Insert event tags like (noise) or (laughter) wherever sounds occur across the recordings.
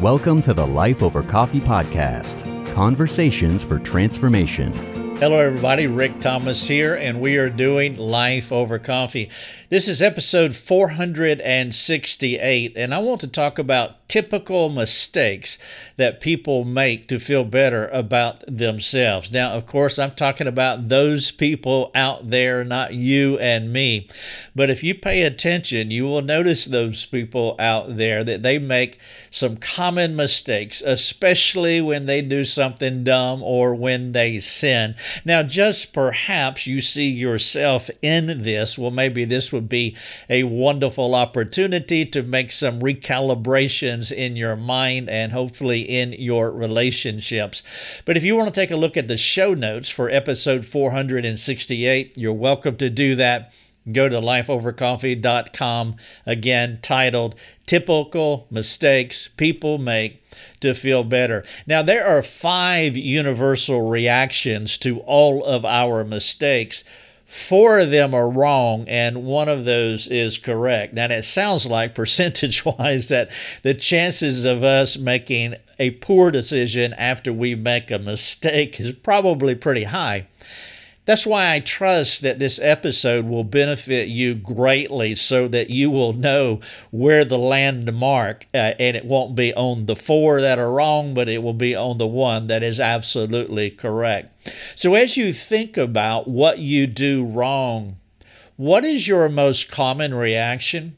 Welcome to the Life Over Coffee podcast conversations for transformation. Hello, everybody. Rick Thomas here, and we are doing Life Over Coffee. This is episode 468, and I want to talk about typical mistakes that people make to feel better about themselves. Now, of course, I'm talking about those people out there, not you and me. But if you pay attention, you will notice those people out there that they make some common mistakes, especially when they do something dumb or when they sin. Now, just perhaps you see yourself in this. Well, maybe this would be a wonderful opportunity to make some recalibrations in your mind and hopefully in your relationships. But if you want to take a look at the show notes for episode 468, you're welcome to do that. Go to lifeovercoffee.com, again titled Typical Mistakes People Make to Feel Better. Now, there are five universal reactions to all of our mistakes four of them are wrong and one of those is correct. Now, it sounds like (laughs) percentage wise that the chances of us making a poor decision after we make a mistake is probably pretty high. That's why I trust that this episode will benefit you greatly so that you will know where the landmark, uh, and it won't be on the four that are wrong, but it will be on the one that is absolutely correct. So as you think about what you do wrong, what is your most common reaction?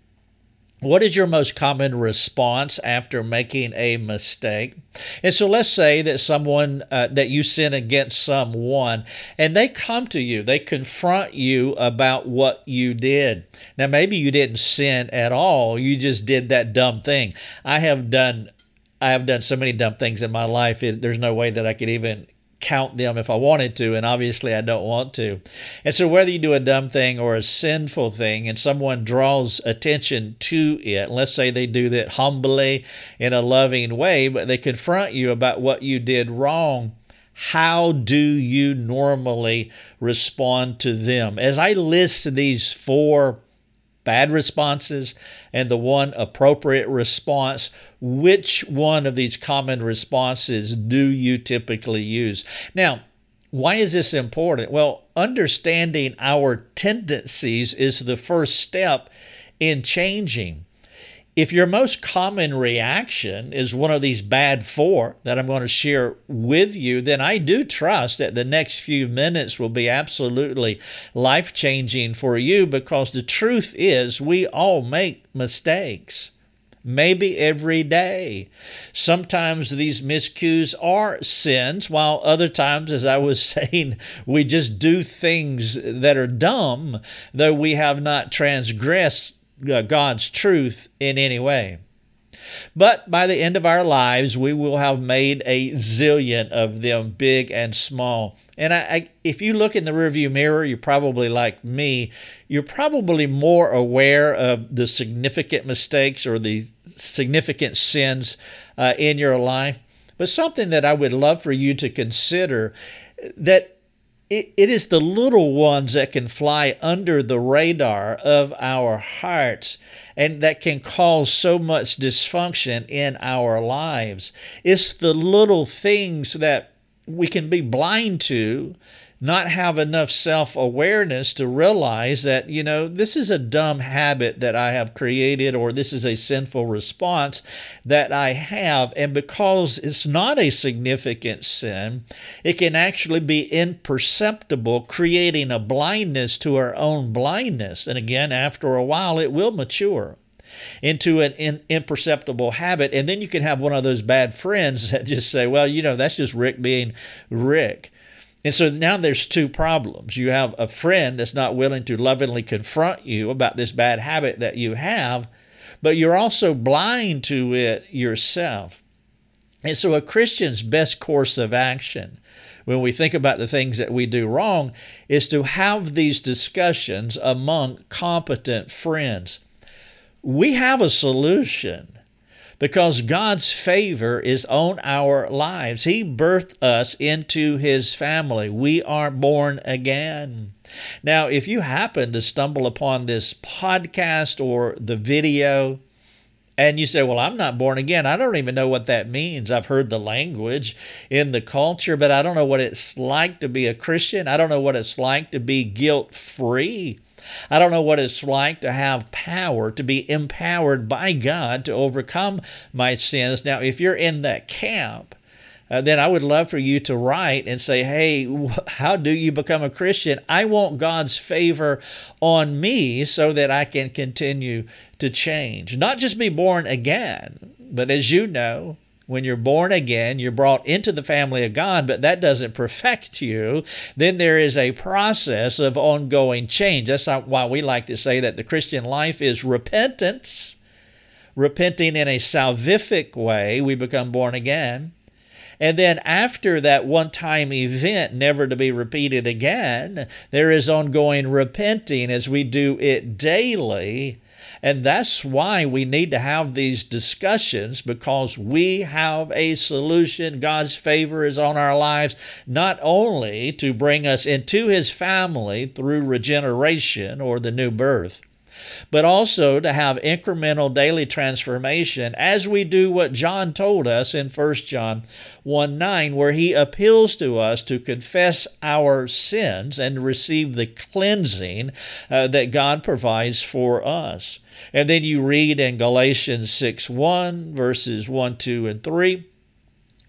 What is your most common response after making a mistake? And so let's say that someone, uh, that you sin against someone, and they come to you, they confront you about what you did. Now, maybe you didn't sin at all, you just did that dumb thing. I have done. I have done so many dumb things in my life. There's no way that I could even count them if I wanted to, and obviously I don't want to. And so, whether you do a dumb thing or a sinful thing, and someone draws attention to it, let's say they do that humbly in a loving way, but they confront you about what you did wrong. How do you normally respond to them? As I list these four bad responses and the one appropriate response. Which one of these common responses do you typically use? Now, why is this important? Well, understanding our tendencies is the first step in changing. If your most common reaction is one of these bad four that I'm going to share with you, then I do trust that the next few minutes will be absolutely life changing for you because the truth is we all make mistakes maybe every day. Sometimes these miscues are sins, while other times, as I was (laughs) saying, we just do things that are dumb, though we have not transgressed God's truth in any way. But by the end of our lives, we will have made a zillion of them, big and small. And I, I, if you look in the rearview mirror, you're probably like me. You're probably more aware of the significant mistakes or the significant sins uh, in your life. But something that I would love for you to consider that it, is the little ones that can fly under the radar of our hearts and that can cause so much dysfunction in our lives. It's the little things that we can be blind to not have enough self awareness to realize that, you know, this is a dumb habit that I have created or this is a sinful response that I have. And because it's not a significant sin, it can actually be imperceptible, creating a blindness to our own blindness. And again, after a while, it will mature into an in, imperceptible habit. And then you can have one of those bad friends (laughs) that just say, well, you know, that's just Rick being Rick. And so now there's two problems. You have a friend that's not willing to lovingly confront you about this bad habit that you have, but you're also blind to it yourself. And so, a Christian's best course of action when we think about the things that we do wrong is to have these discussions among competent friends. We have a solution because God's favor is on our lives. He birthed us into His family. We are born again. Now, if you happen to stumble upon this podcast or the video, And you say, Well, I'm not born again. I don't even know what that means. I've heard the language in the culture, but I don't know what it's like to be a Christian. I don't know what it's like to be guilt free. I don't know what it's like to have power, to be empowered by God to overcome my sins. Now, if you're in that camp, uh, then I would love for you to write and say, hey, how do you become a Christian? I want God's favor on me so that I can continue to change. Not just be born again, but as you know, when you're born again, you're brought into the family of God, but that doesn't perfect you. Then there is a process of ongoing change. That's why we like to say that the Christian life is repentance, repenting in a salvific way, we become born again. And then after that one time event, never to be repeated again, there is ongoing repenting as we do it daily. And that's why we need to have these discussions because we have a solution. God's favor is on our lives, not only to bring us into His family through regeneration or the new birth but also to have incremental daily transformation as we do what John told us in 1 John 1 9, where he appeals to us to confess our sins and receive the cleansing uh, that God provides for us. And then you read in Galatians 6 1, verses 1, 2, and 3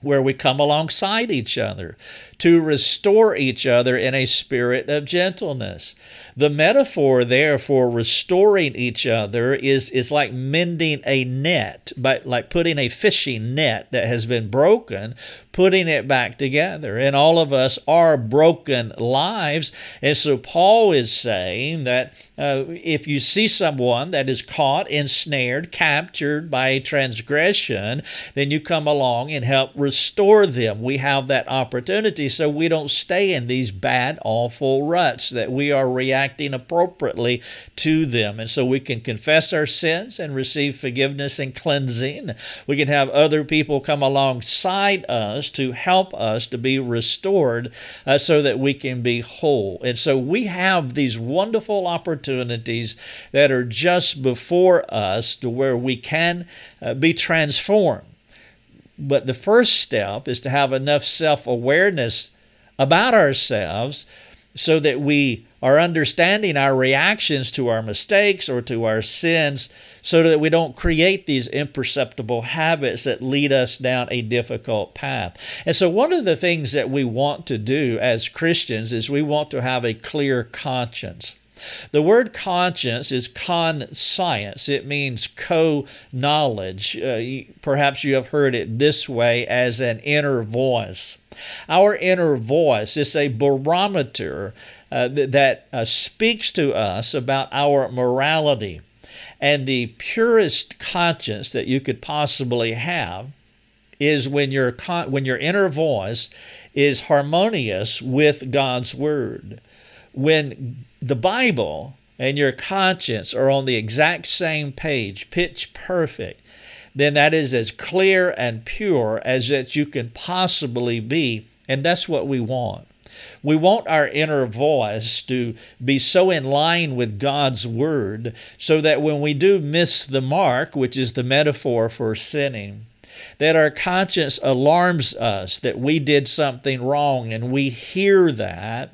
where we come alongside each other to restore each other in a spirit of gentleness. The metaphor there for restoring each other is, is like mending a net, but like putting a fishing net that has been broken, putting it back together. And all of us are broken lives. And so Paul is saying that uh, if you see someone that is caught, ensnared, captured by a transgression, then you come along and help restore them. We have that opportunity so we don't stay in these bad, awful ruts, that we are reacting appropriately to them. And so we can confess our sins and receive forgiveness and cleansing. We can have other people come alongside us to help us to be restored uh, so that we can be whole. And so we have these wonderful opportunities that are just before us to where we can uh, be transformed. But the first step is to have enough self awareness about ourselves so that we are understanding our reactions to our mistakes or to our sins so that we don't create these imperceptible habits that lead us down a difficult path. And so, one of the things that we want to do as Christians is we want to have a clear conscience. The word conscience is conscience. It means co knowledge. Uh, perhaps you have heard it this way as an inner voice. Our inner voice is a barometer uh, that uh, speaks to us about our morality. And the purest conscience that you could possibly have is when your, when your inner voice is harmonious with God's Word. When the Bible and your conscience are on the exact same page, pitch perfect, then that is as clear and pure as that you can possibly be. And that's what we want. We want our inner voice to be so in line with God's word so that when we do miss the mark, which is the metaphor for sinning, that our conscience alarms us that we did something wrong and we hear that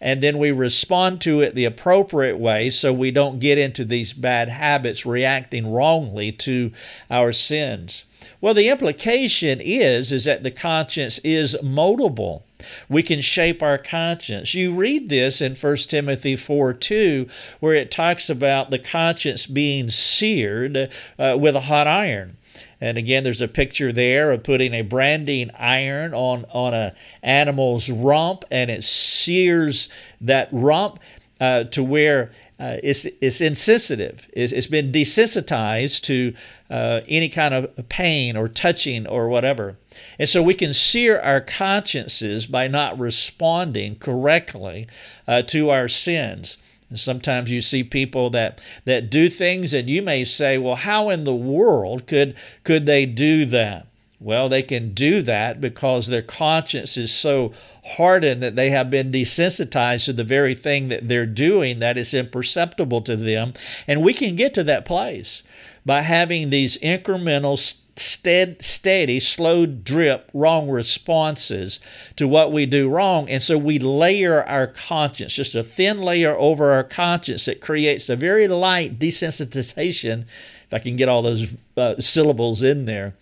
and then we respond to it the appropriate way so we don't get into these bad habits reacting wrongly to our sins. Well, the implication is is that the conscience is moldable. We can shape our conscience. You read this in 1 Timothy 4 2, where it talks about the conscience being seared uh, with a hot iron. And again, there's a picture there of putting a branding iron on, on an animal's rump, and it sears that rump uh, to where uh, it's, it's insensitive. It's, it's been desensitized to uh, any kind of pain or touching or whatever. And so we can sear our consciences by not responding correctly uh, to our sins. And sometimes you see people that, that do things and you may say, well, how in the world could, could they do that? Well, they can do that because their conscience is so hardened that they have been desensitized to the very thing that they're doing that is imperceptible to them. And we can get to that place by having these incremental stead, steady, slow drip, wrong responses to what we do wrong. And so we layer our conscience, just a thin layer over our conscience that creates a very light desensitization, if I can get all those uh, syllables in there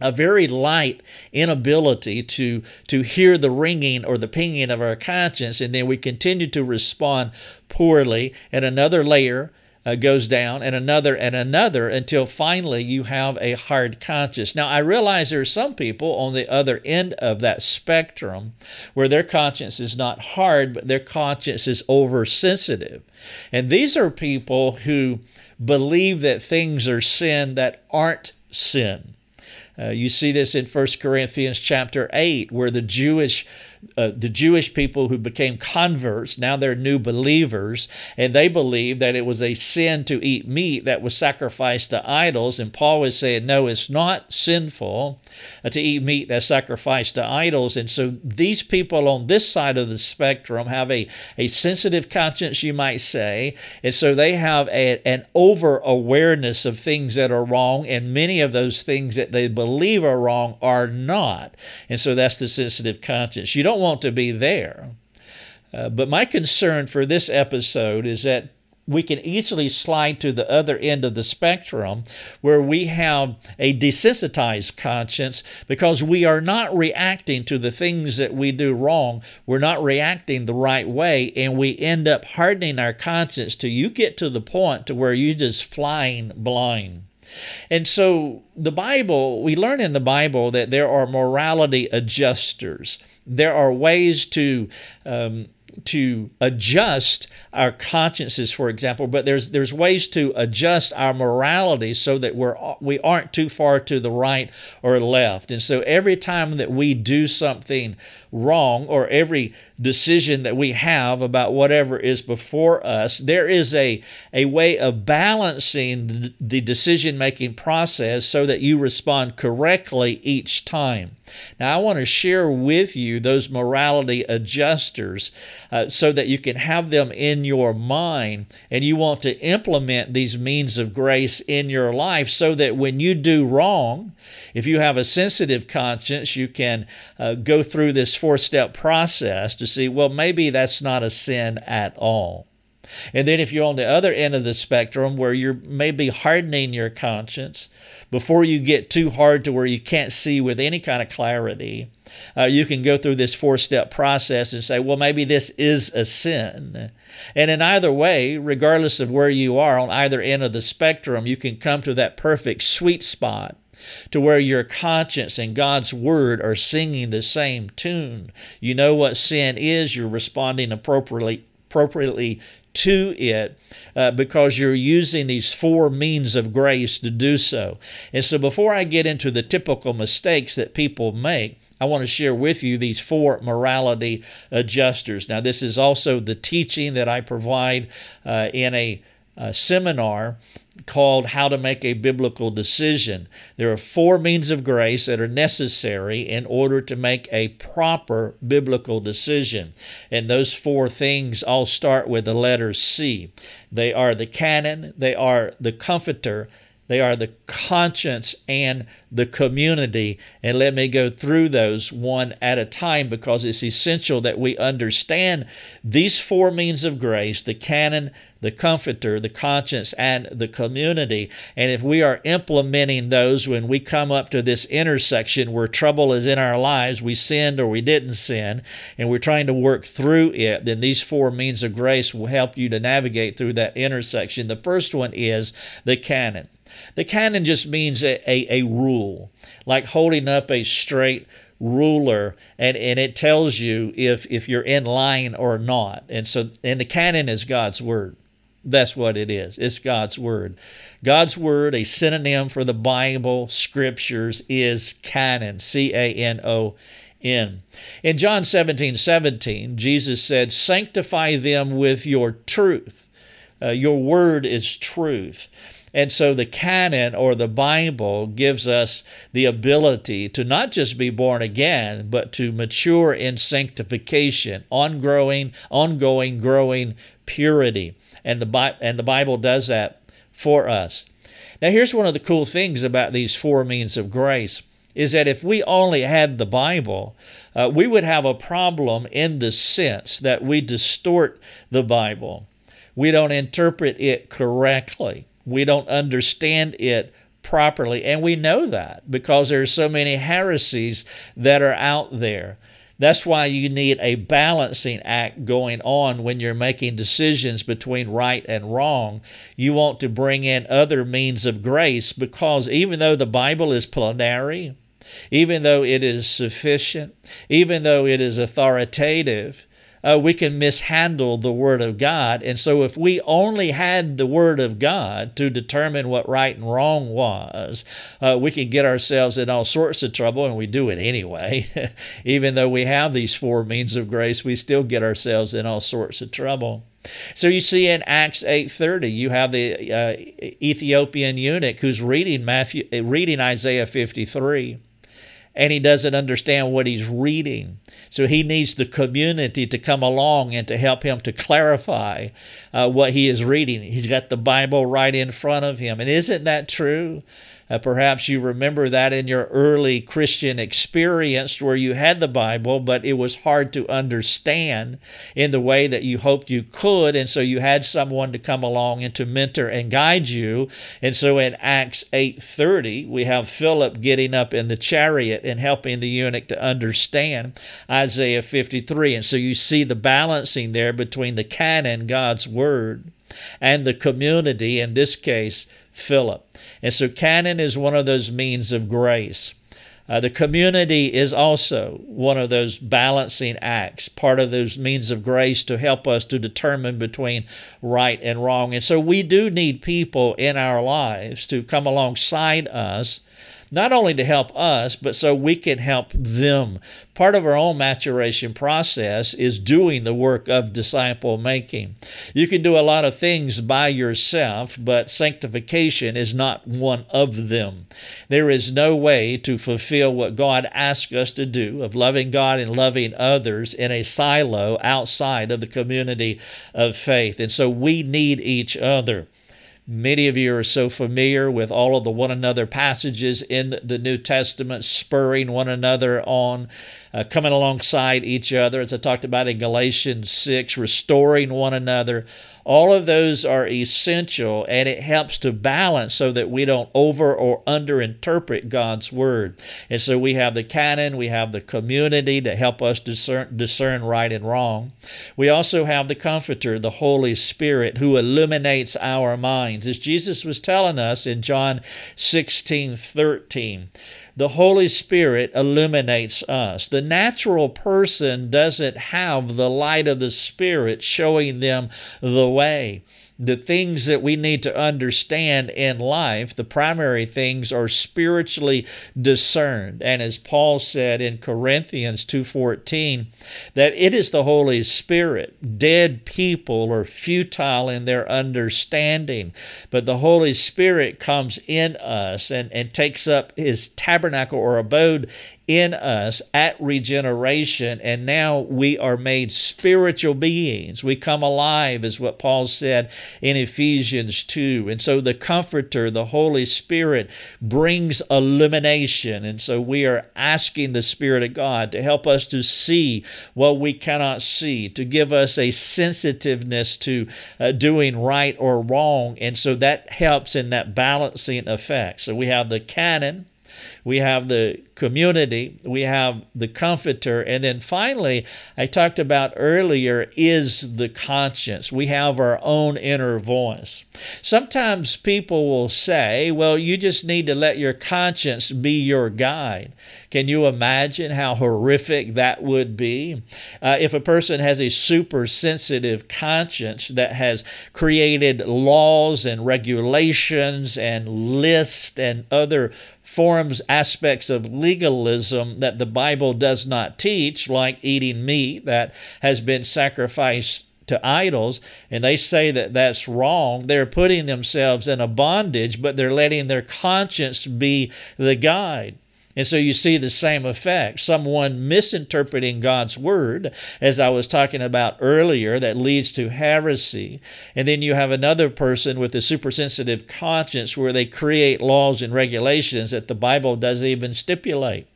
a very light inability to to hear the ringing or the pinging of our conscience and then we continue to respond poorly and another layer uh, goes down and another and another until finally you have a hard conscience. Now, I realize there are some people on the other end of that spectrum where their conscience is not hard, but their conscience is oversensitive. And these are people who believe that things are sin that aren't sin. Uh, you see this in 1 Corinthians chapter 8, where the Jewish uh, the Jewish people who became converts, now they're new believers, and they believe that it was a sin to eat meat that was sacrificed to idols. And Paul was saying, no, it's not sinful uh, to eat meat that's sacrificed to idols. And so these people on this side of the spectrum have a, a sensitive conscience, you might say. And so they have a, an over awareness of things that are wrong, and many of those things that they believe are wrong are not. And so that's the sensitive conscience. You don't want to be there. Uh, but my concern for this episode is that we can easily slide to the other end of the spectrum where we have a desensitized conscience because we are not reacting to the things that we do wrong. We're not reacting the right way, and we end up hardening our conscience till you get to the point to where you're just flying blind. And so the Bible, we learn in the Bible that there are morality adjusters. There are ways to um, to adjust our consciences, for example, but there's there's ways to adjust our morality so that we're we aren't too far to the right or left. And so every time that we do something wrong, or every decision that we have about whatever is before us, there is a a way of balancing the decision making process so that you respond correctly each time. Now, I want to share with you those morality adjusters uh, so that you can have them in your mind and you want to implement these means of grace in your life so that when you do wrong, if you have a sensitive conscience, you can uh, go through this four step process to see, well, maybe that's not a sin at all. And then if you're on the other end of the spectrum where you're maybe hardening your conscience before you get too hard to where you can't see with any kind of clarity, uh, you can go through this four step process and say, well, maybe this is a sin. And in either way, regardless of where you are on either end of the spectrum, you can come to that perfect sweet spot to where your conscience and God's word are singing the same tune. You know what sin is, you're responding appropriately appropriately to it uh, because you're using these four means of grace to do so. And so, before I get into the typical mistakes that people make, I want to share with you these four morality adjusters. Now, this is also the teaching that I provide uh, in a, a seminar called How to Make a Biblical Decision. There are four means of grace that are necessary in order to make a proper biblical decision. And those four things all start with the letter C. They are the canon, they are the comforter, they are the conscience and the community. And let me go through those one at a time because it's essential that we understand these four means of grace the canon, the comforter, the conscience, and the community. And if we are implementing those when we come up to this intersection where trouble is in our lives, we sinned or we didn't sin, and we're trying to work through it, then these four means of grace will help you to navigate through that intersection. The first one is the canon. The canon just means a, a, a rule, like holding up a straight ruler and, and it tells you if, if you're in line or not. And so and the canon is God's word. That's what it is. It's God's Word. God's Word, a synonym for the Bible, Scriptures, is canon. C A N O N. In John 17 17, Jesus said, Sanctify them with your truth. Uh, your word is truth. And so the canon or the Bible gives us the ability to not just be born again, but to mature in sanctification, ongoing, ongoing, growing purity. And the, and the Bible does that for us. Now, here's one of the cool things about these four means of grace is that if we only had the Bible, uh, we would have a problem in the sense that we distort the Bible. We don't interpret it correctly. We don't understand it properly. And we know that because there are so many heresies that are out there. That's why you need a balancing act going on when you're making decisions between right and wrong. You want to bring in other means of grace because even though the Bible is plenary, even though it is sufficient, even though it is authoritative, uh, we can mishandle the Word of God. And so, if we only had the Word of God to determine what right and wrong was, uh, we can get ourselves in all sorts of trouble, and we do it anyway. (laughs) Even though we have these four means of grace, we still get ourselves in all sorts of trouble. So you see in Acts 8:30, you have the uh, Ethiopian eunuch who's reading Matthew, reading Isaiah 53 and he doesn't understand what he's reading. So he needs the community to come along and to help him to clarify uh, what he is reading. He's got the Bible right in front of him. And isn't that true? Uh, perhaps you remember that in your early Christian experience where you had the Bible, but it was hard to understand in the way that you hoped you could. And so you had someone to come along and to mentor and guide you. And so in Acts 8:30, we have Philip getting up in the chariot and helping the eunuch to understand Isaiah 53. And so you see the balancing there between the canon, God's word, and the community, in this case, Philip. And so canon is one of those means of grace. Uh, the community is also one of those balancing acts, part of those means of grace to help us to determine between right and wrong. And so we do need people in our lives to come alongside us not only to help us, but so we can help them. Part of our own maturation process is doing the work of disciple making. You can do a lot of things by yourself, but sanctification is not one of them. There is no way to fulfill what God asks us to do of loving God and loving others in a silo outside of the community of faith. And so we need each other. Many of you are so familiar with all of the one another passages in the New Testament, spurring one another on uh, coming alongside each other, as I talked about in Galatians 6, restoring one another. All of those are essential, and it helps to balance so that we don't over or under interpret God's Word. And so we have the canon, we have the community to help us discern, discern right and wrong. We also have the Comforter, the Holy Spirit, who illuminates our minds. As Jesus was telling us in John 16 13, the Holy Spirit illuminates us. The natural person doesn't have the light of the Spirit showing them the way the things that we need to understand in life, the primary things are spiritually discerned. And as Paul said in Corinthians 2:14, that it is the Holy Spirit. Dead people are futile in their understanding, but the Holy Spirit comes in us and, and takes up his tabernacle or abode in us at regeneration, and now we are made spiritual beings. We come alive, is what Paul said in Ephesians 2. And so the Comforter, the Holy Spirit, brings illumination. And so we are asking the Spirit of God to help us to see what we cannot see, to give us a sensitiveness to uh, doing right or wrong. And so that helps in that balancing effect. So we have the canon we have the community, we have the comforter, and then finally, I talked about earlier, is the conscience. We have our own inner voice. Sometimes people will say, well, you just need to let your conscience be your guide. Can you imagine how horrific that would be? Uh, if a person has a super sensitive conscience that has created laws and regulations and lists and other forms, aspects of legalism that the Bible does not teach, like eating meat that has been sacrificed to idols and they say that that's wrong, they're putting themselves in a bondage, but they're letting their conscience be the guide. And so you see the same effect. Someone misinterpreting God's word, as I was talking about earlier, that leads to heresy. And then you have another person with a supersensitive conscience where they create laws and regulations that the Bible doesn't even stipulate.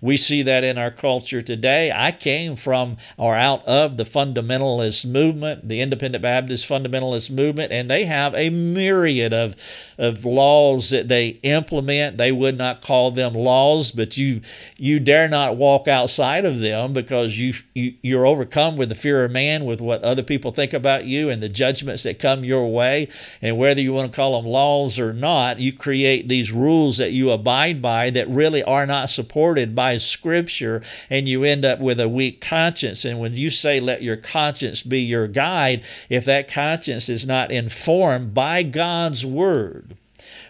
We see that in our culture today. I came from or out of the fundamentalist movement, the independent Baptist fundamentalist movement, and they have a myriad of, of laws that they implement. They would not call them laws, but you you dare not walk outside of them because you, you you're overcome with the fear of man, with what other people think about you and the judgments that come your way. And whether you want to call them laws or not, you create these rules that you abide by that really are not supported supported by Scripture, and you end up with a weak conscience. And when you say, let your conscience be your guide, if that conscience is not informed by God's Word,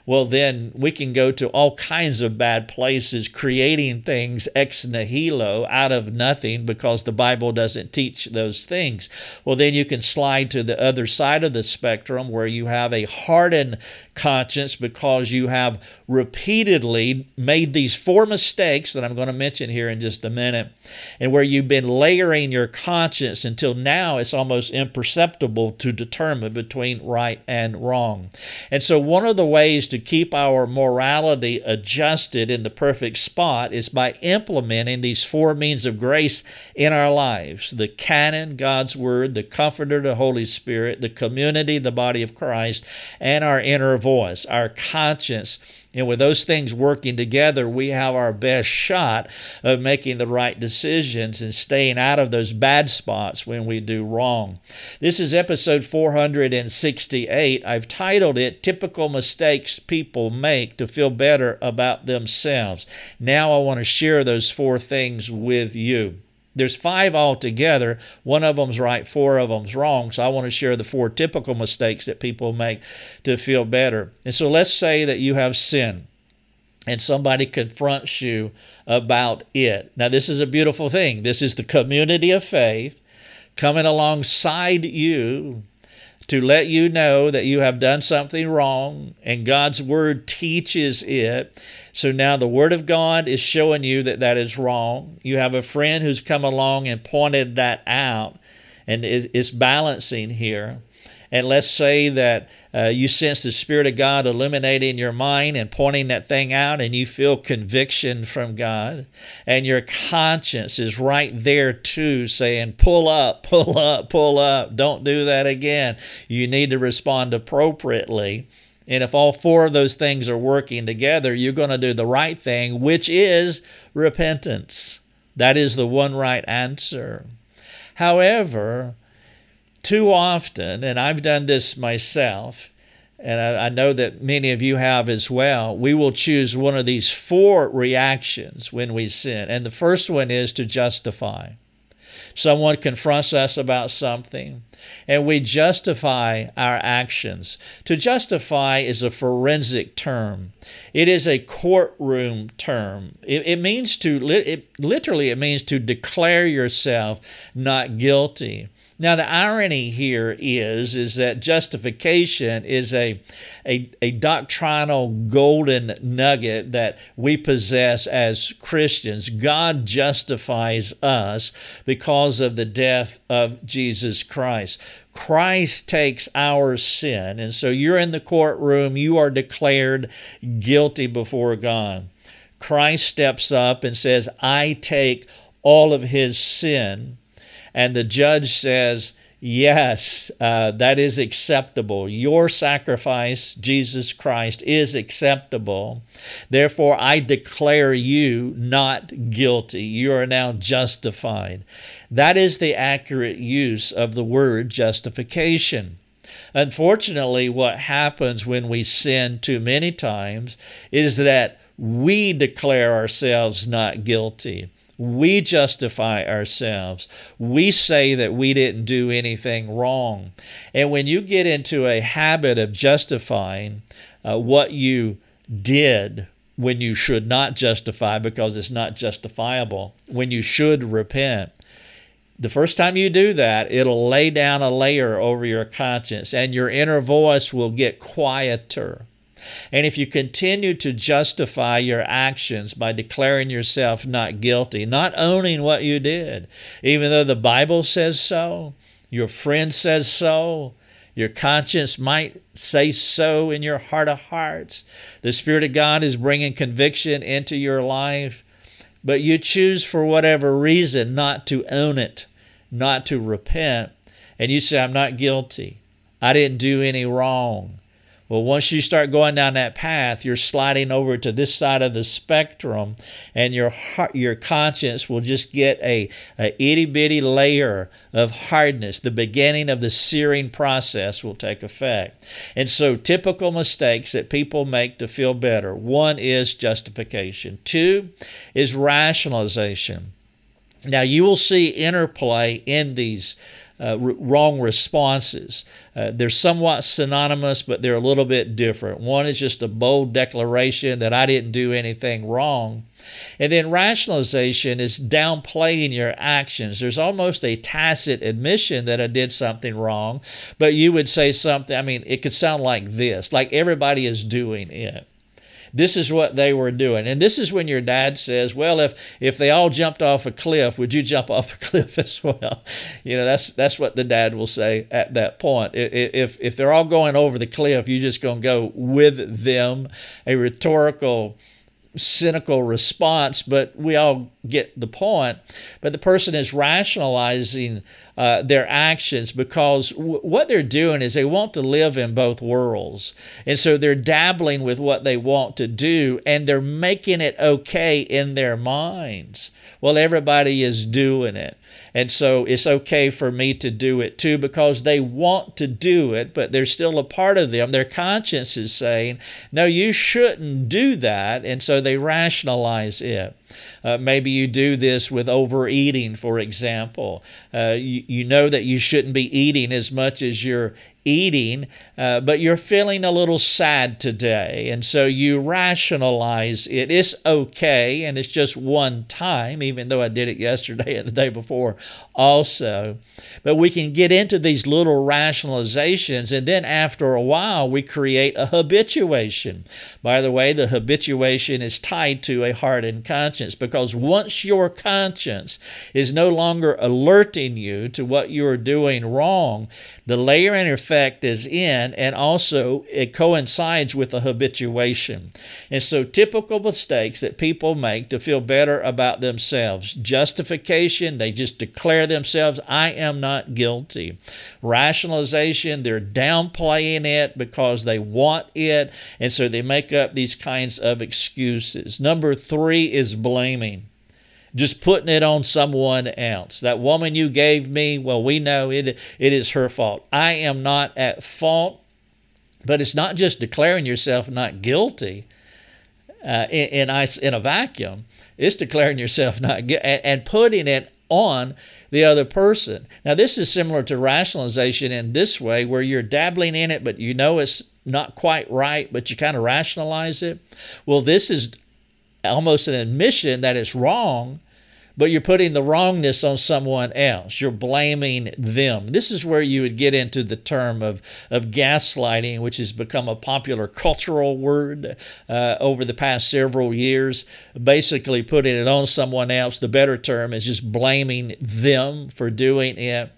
well, then we can go to all kinds of bad places, creating things ex nihilo out of nothing because the Bible doesn't teach those things. Well, then you can slide to the other side of the spectrum where you have a hardened conscience because you have repeatedly made these four mistakes that I'm going to mention here in just a minute, and where you've been layering your conscience until now it's almost imperceptible to determine between right and wrong. And so, one of the ways to keep our morality adjusted in the perfect spot is by implementing these four means of grace in our lives the canon, God's Word, the Comforter, the Holy Spirit, the community, the body of Christ, and our inner voice, our conscience and with those things working together, we have our best shot of making the right decisions and staying out of those bad spots when we do wrong. This is episode 468. I've titled it Typical Mistakes People Make to Feel Better About Themselves. Now I want to share those four things with you. There's five altogether. One of them's right, four of them's wrong. So I want to share the four typical mistakes that people make to feel better. And so let's say that you have sin and somebody confronts you about it. Now, this is a beautiful thing. This is the community of faith coming alongside you to let you know that you have done something wrong and God's word teaches it. So now the word of God is showing you that that is wrong. You have a friend who's come along and pointed that out and is, is balancing here. And let's say that uh, you sense the Spirit of God illuminating your mind and pointing that thing out, and you feel conviction from God, and your conscience is right there too, saying, Pull up, (laughs) pull up, pull up, don't do that again. You need to respond appropriately. And if all four of those things are working together, you're going to do the right thing, which is repentance. That is the one right answer. However, too often, and I've done this myself, and I, I, know that many of you have as well, we will choose one of these four reactions when we sin. And the first one is to justify. Someone confronts us about something, and we justify our actions. To justify is a forensic term. It is a courtroom term. It, it means to, it, literally, it means to declare yourself not guilty. Now, the irony here is, is that justification is a, a, a doctrinal golden nugget that we possess as Christians. God justifies us because of the death of Jesus Christ. Christ takes our sin. And so you're in the courtroom, you are declared guilty before God. Christ steps up and says, I take all of his sin and the judge says, Yes, uh, that is acceptable. Your sacrifice, Jesus Christ, is acceptable. Therefore, I declare you not guilty. You are now justified. That is the accurate use of the word justification. Unfortunately, what happens when we sin too many times is that we declare ourselves not guilty. We justify ourselves. We say that we didn't do anything wrong. And when you get into a habit of justifying uh, what you did when you should not justify because it's not justifiable, when you should repent, the first time you do that, it'll lay down a layer over your conscience and your inner voice will get quieter. And if you continue to justify your actions by declaring yourself not guilty, not owning what you did, even though the Bible says so, your friend says so, your conscience might say so in your heart of hearts, the Spirit of God is bringing conviction into your life, but you choose for whatever reason not to own it not to repent, and you say, I'm not guilty, I didn't do any wrong. Well, once you start going down that path, you're sliding over to this side of the spectrum, and your heart, your conscience will just get a, a itty bitty layer of hardness. The beginning of the searing process will take effect. And so, typical mistakes that people make to feel better one is justification, two is rationalization. Now, you will see interplay in these uh, r- wrong responses. Uh, they're somewhat synonymous, but they're a little bit different. One is just a bold declaration that I didn't do anything wrong. And then rationalization is downplaying your actions. There's almost a tacit admission that I did something wrong, but you would say something, I mean, it could sound like this like everybody is doing it. This is what they were doing. And this is when your dad says, Well, if if they all jumped off a cliff, would you jump (laughs) off a cliff as well? You know, that's that's what the dad will say at that point. If if they're all going over the cliff, you're just gonna go with them. A rhetorical cynical response, but we all get the point. But the person is rationalizing uh, their actions because w- what they're doing is they want to live in both worlds. And so they're dabbling with what they want to do and they're making it okay in their minds. Well, everybody is doing it. And so it's okay for me to do it too because they want to do it, but there's still a part of them. Their conscience is saying, no, you shouldn't do that. And so they rationalize it. Uh, maybe you do this with overeating, for example. Uh, you, you know that you shouldn't be eating as much as you're eating, uh, but you're feeling a little sad today. And so you rationalize it. It's okay, and it's just one time, even though I did it (laughs) yesterday and the day before also. But we can get into these little rationalizations, and then after a while, we create a habituation. By the way, the habituation is tied to a hardened conscience because once your conscience is no longer alerting you to what you are doing wrong, the layer and effect is in, and also it coincides with the habituation. And so, typical mistakes that people make to feel better about themselves justification, they just declare themselves, I am not guilty. Rationalization, they're downplaying it because they want it, and so they make up these kinds of excuses. Number three is blaming just putting it on someone else. That woman you gave me, well, we know it, it is her fault. I am not at fault, but it's not just declaring yourself not guilty uh, in, in, in a vacuum, it's declaring yourself not guilty and, and putting it on the other person. Now, this is similar to rationalization in this way, where you're dabbling in it, but you know it's not quite right, but you kind of rationalize it. Well, this is almost an admission that it's wrong, but you're putting the wrongness on someone else. You're blaming them. This is where you would get into the term of, of gaslighting, which has become a popular cultural word uh, over the past several years. Basically, putting it on someone else. The better term is just blaming them for doing it.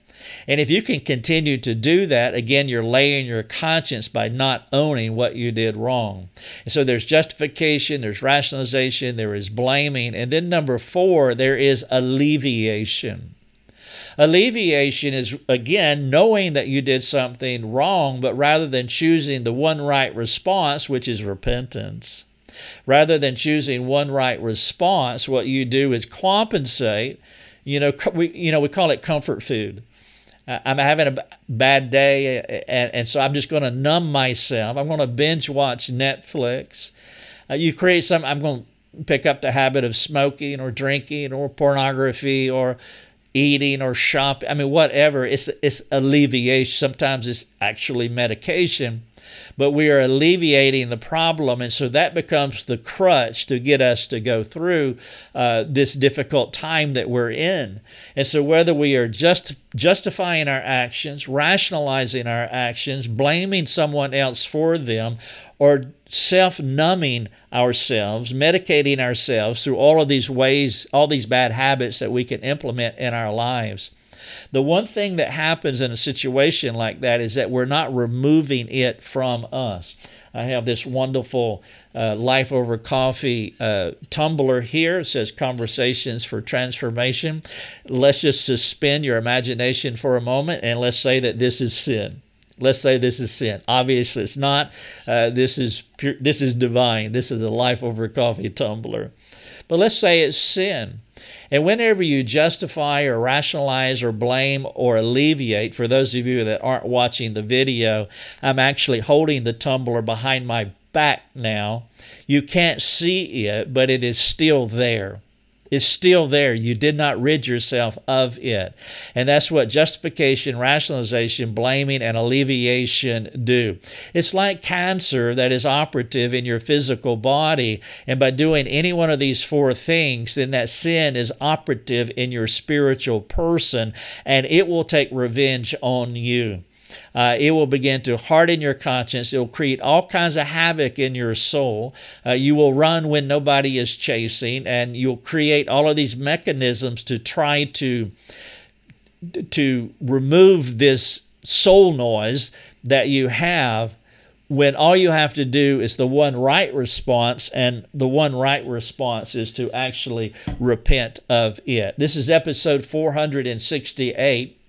And if you can continue to do that, again, you're laying your conscience by not owning what you did wrong. And so there's justification, there's rationalization, there is blaming. And then number four, there is alleviation. Alleviation is, again, knowing that you did something wrong, but rather than choosing the one right response, which is repentance, rather than choosing one right response, what you do is compensate. You know, we, you know, we call it comfort food. I'm having a bad day, and, and so I'm just going to numb myself. I'm going to binge watch Netflix. Uh, you create some, I'm going to pick up the habit of smoking or drinking or pornography or eating or shopping. I mean, whatever. It's, it's alleviation. Sometimes it's actually medication. But we are alleviating the problem. And so that becomes the crutch to get us to go through uh, this difficult time that we're in. And so whether we are just justifying our actions, rationalizing our actions, blaming someone else for them, or self numbing ourselves, medicating ourselves through all of these ways, all these bad habits that we can implement in our lives. The one thing that happens in a situation like that is that we're not removing it from us. I have this wonderful uh, Life Over Coffee uh, tumbler here. It says Conversations for Transformation. Let's just suspend your imagination for a moment and let's say that this is sin. Let's say this is sin. Obviously, it's not. Uh, this is pure, this is divine. This is a Life Over Coffee tumbler. But let's say it's sin. And whenever you justify or rationalize or blame or alleviate, for those of you that aren't watching the video, I'm actually holding the tumbler behind my back now. You can't see it, but it is still there is still there. You did not rid yourself of it. And that's what justification, rationalization, blaming, and alleviation do. It's like cancer that is operative in your physical body. And by doing any one of these four things, then that sin is operative in your spiritual person and it will take revenge on you. Uh, it will begin to harden your conscience. It will create all kinds of havoc in your soul. Uh, you will run when nobody is chasing, and you'll create all of these mechanisms to try to to remove this soul noise that you have when all you have to do is the one right response, and the one right response is to actually repent of it. This is episode 468.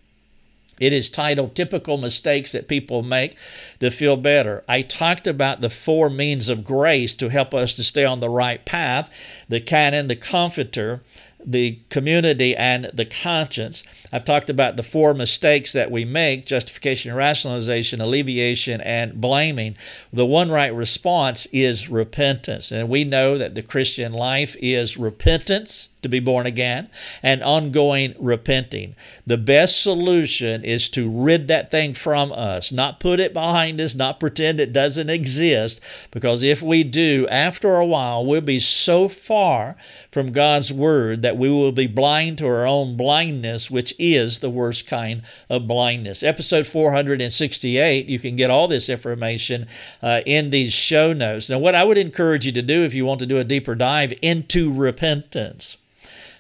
It is titled Typical Mistakes That People Make to Feel Better. I talked about the four means of grace to help us to stay on the right path the canon, the comforter, the community and the conscience. I've talked about the four mistakes that we make justification, rationalization, alleviation, and blaming. The one right response is repentance. And we know that the Christian life is repentance to be born again and ongoing repenting. The best solution is to rid that thing from us, not put it behind us, not pretend it doesn't exist, because if we do, after a while, we'll be so far from God's Word that we will be blind to our own blindness, which is the worst kind of blindness. Episode 468, you can get all this information uh, in these show notes. Now, what I would encourage you to do if you want to do a deeper dive into repentance,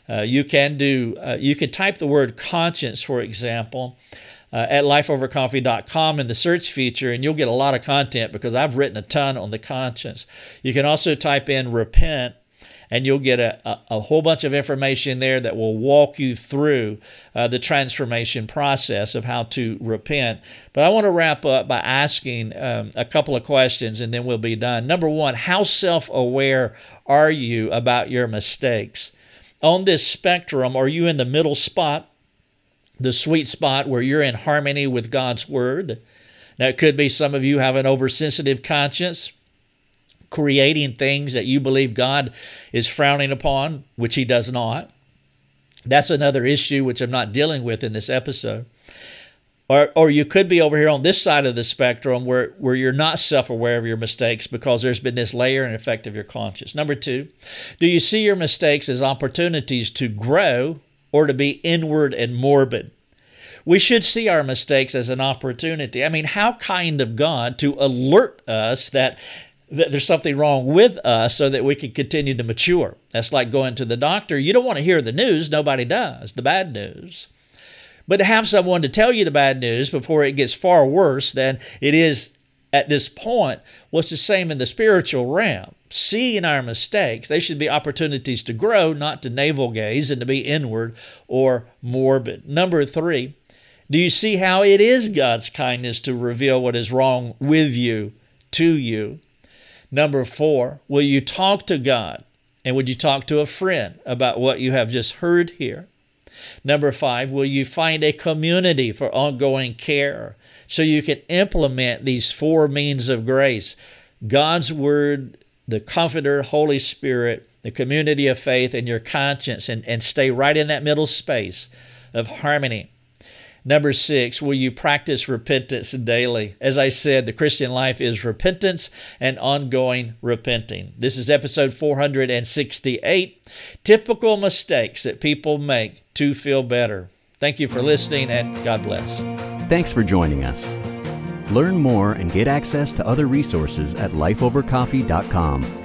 uh, you can do. Uh, you can type the word conscience, for example, uh, at lifeovercoffee.com in the search feature, and you'll get a lot of content because I've written a ton on the conscience. You can also type in repent and you'll get a, a, a, whole bunch of information there that will walk you through uh, the transformation process of how to repent. But I want to wrap up by asking um, a couple of questions and then we'll be done. Number one, how self aware are you about your mistakes? On this spectrum, are you in the middle spot, the sweet spot where you're in harmony with God's Word? Now, it could be some of you have an oversensitive conscience, creating things that you believe God is frowning upon, which He does not. That's another issue which I'm not dealing with in this episode. Or, or you could be over here on this side of the spectrum where, where you're not self aware of your mistakes because there's been this layer and effect of your conscience. Number two, do you see your mistakes as opportunities to grow or to be inward and morbid? We should see our mistakes as an opportunity. I mean, how kind of God to alert us that that there's something wrong with us so that we can continue to mature. That's like going to the doctor. You don't want to hear the news, nobody does, the bad news. But to have someone to tell you the bad news before it gets far worse than it is at this point, it's the same in the spiritual realm. Seeing our mistakes, they should be opportunities to grow, not to navel gaze and to be inward or morbid. Number three, do you see how it is God's kindness to reveal what is wrong with you, to you? Number four, will you talk to God? And would you talk to a friend about what you have just heard here? Number five, will you find a community for ongoing care so you can implement these four means of grace God's Word, the Comforter, Holy Spirit, the community of faith, and your conscience, and, and stay right in that middle space of harmony. Number six, will you practice repentance daily? As I said, the Christian life is repentance and ongoing repenting. This is episode 468 Typical Mistakes That People Make to Feel Better. Thank you for listening and God bless. Thanks for joining us. Learn more and get access to other resources at lifeovercoffee.com.